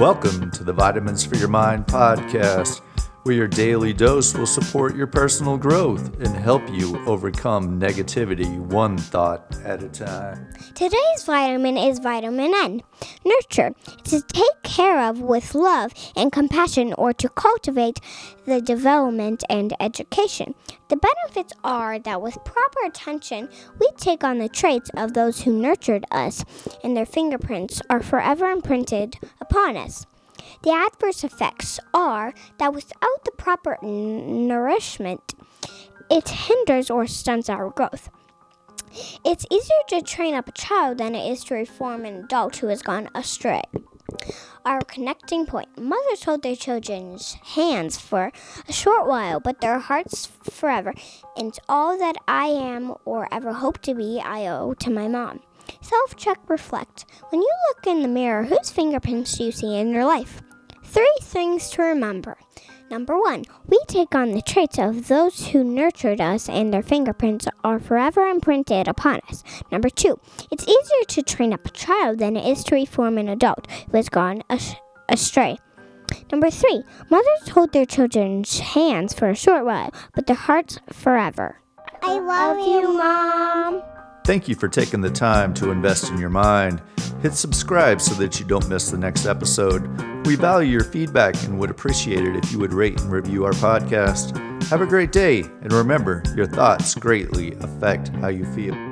Welcome to the Vitamins for Your Mind podcast, where your daily dose will support your personal growth and help you overcome negativity one thought at a time. Today's vitamin is vitamin N. Nurture. To take care of with love and compassion or to cultivate the development and education. The benefits are that with proper attention, we take on the traits of those who nurtured us, and their fingerprints are forever imprinted upon us. The adverse effects are that without the proper n- nourishment, it hinders or stunts our growth. It's easier to train up a child than it is to reform an adult who has gone astray. Our connecting point. Mothers hold their children's hands for a short while, but their hearts forever. And all that I am or ever hope to be, I owe to my mom. Self check, reflect. When you look in the mirror, whose fingerprints do you see in your life? Three things to remember. Number one, we take on the traits of those who nurtured us, and their fingerprints are forever imprinted upon us. Number two, it's easier to train up a child than it is to reform an adult who has gone astray. Number three, mothers hold their children's hands for a short while, but their hearts forever. I love you, Mom. Thank you for taking the time to invest in your mind. Hit subscribe so that you don't miss the next episode. We value your feedback and would appreciate it if you would rate and review our podcast. Have a great day, and remember, your thoughts greatly affect how you feel.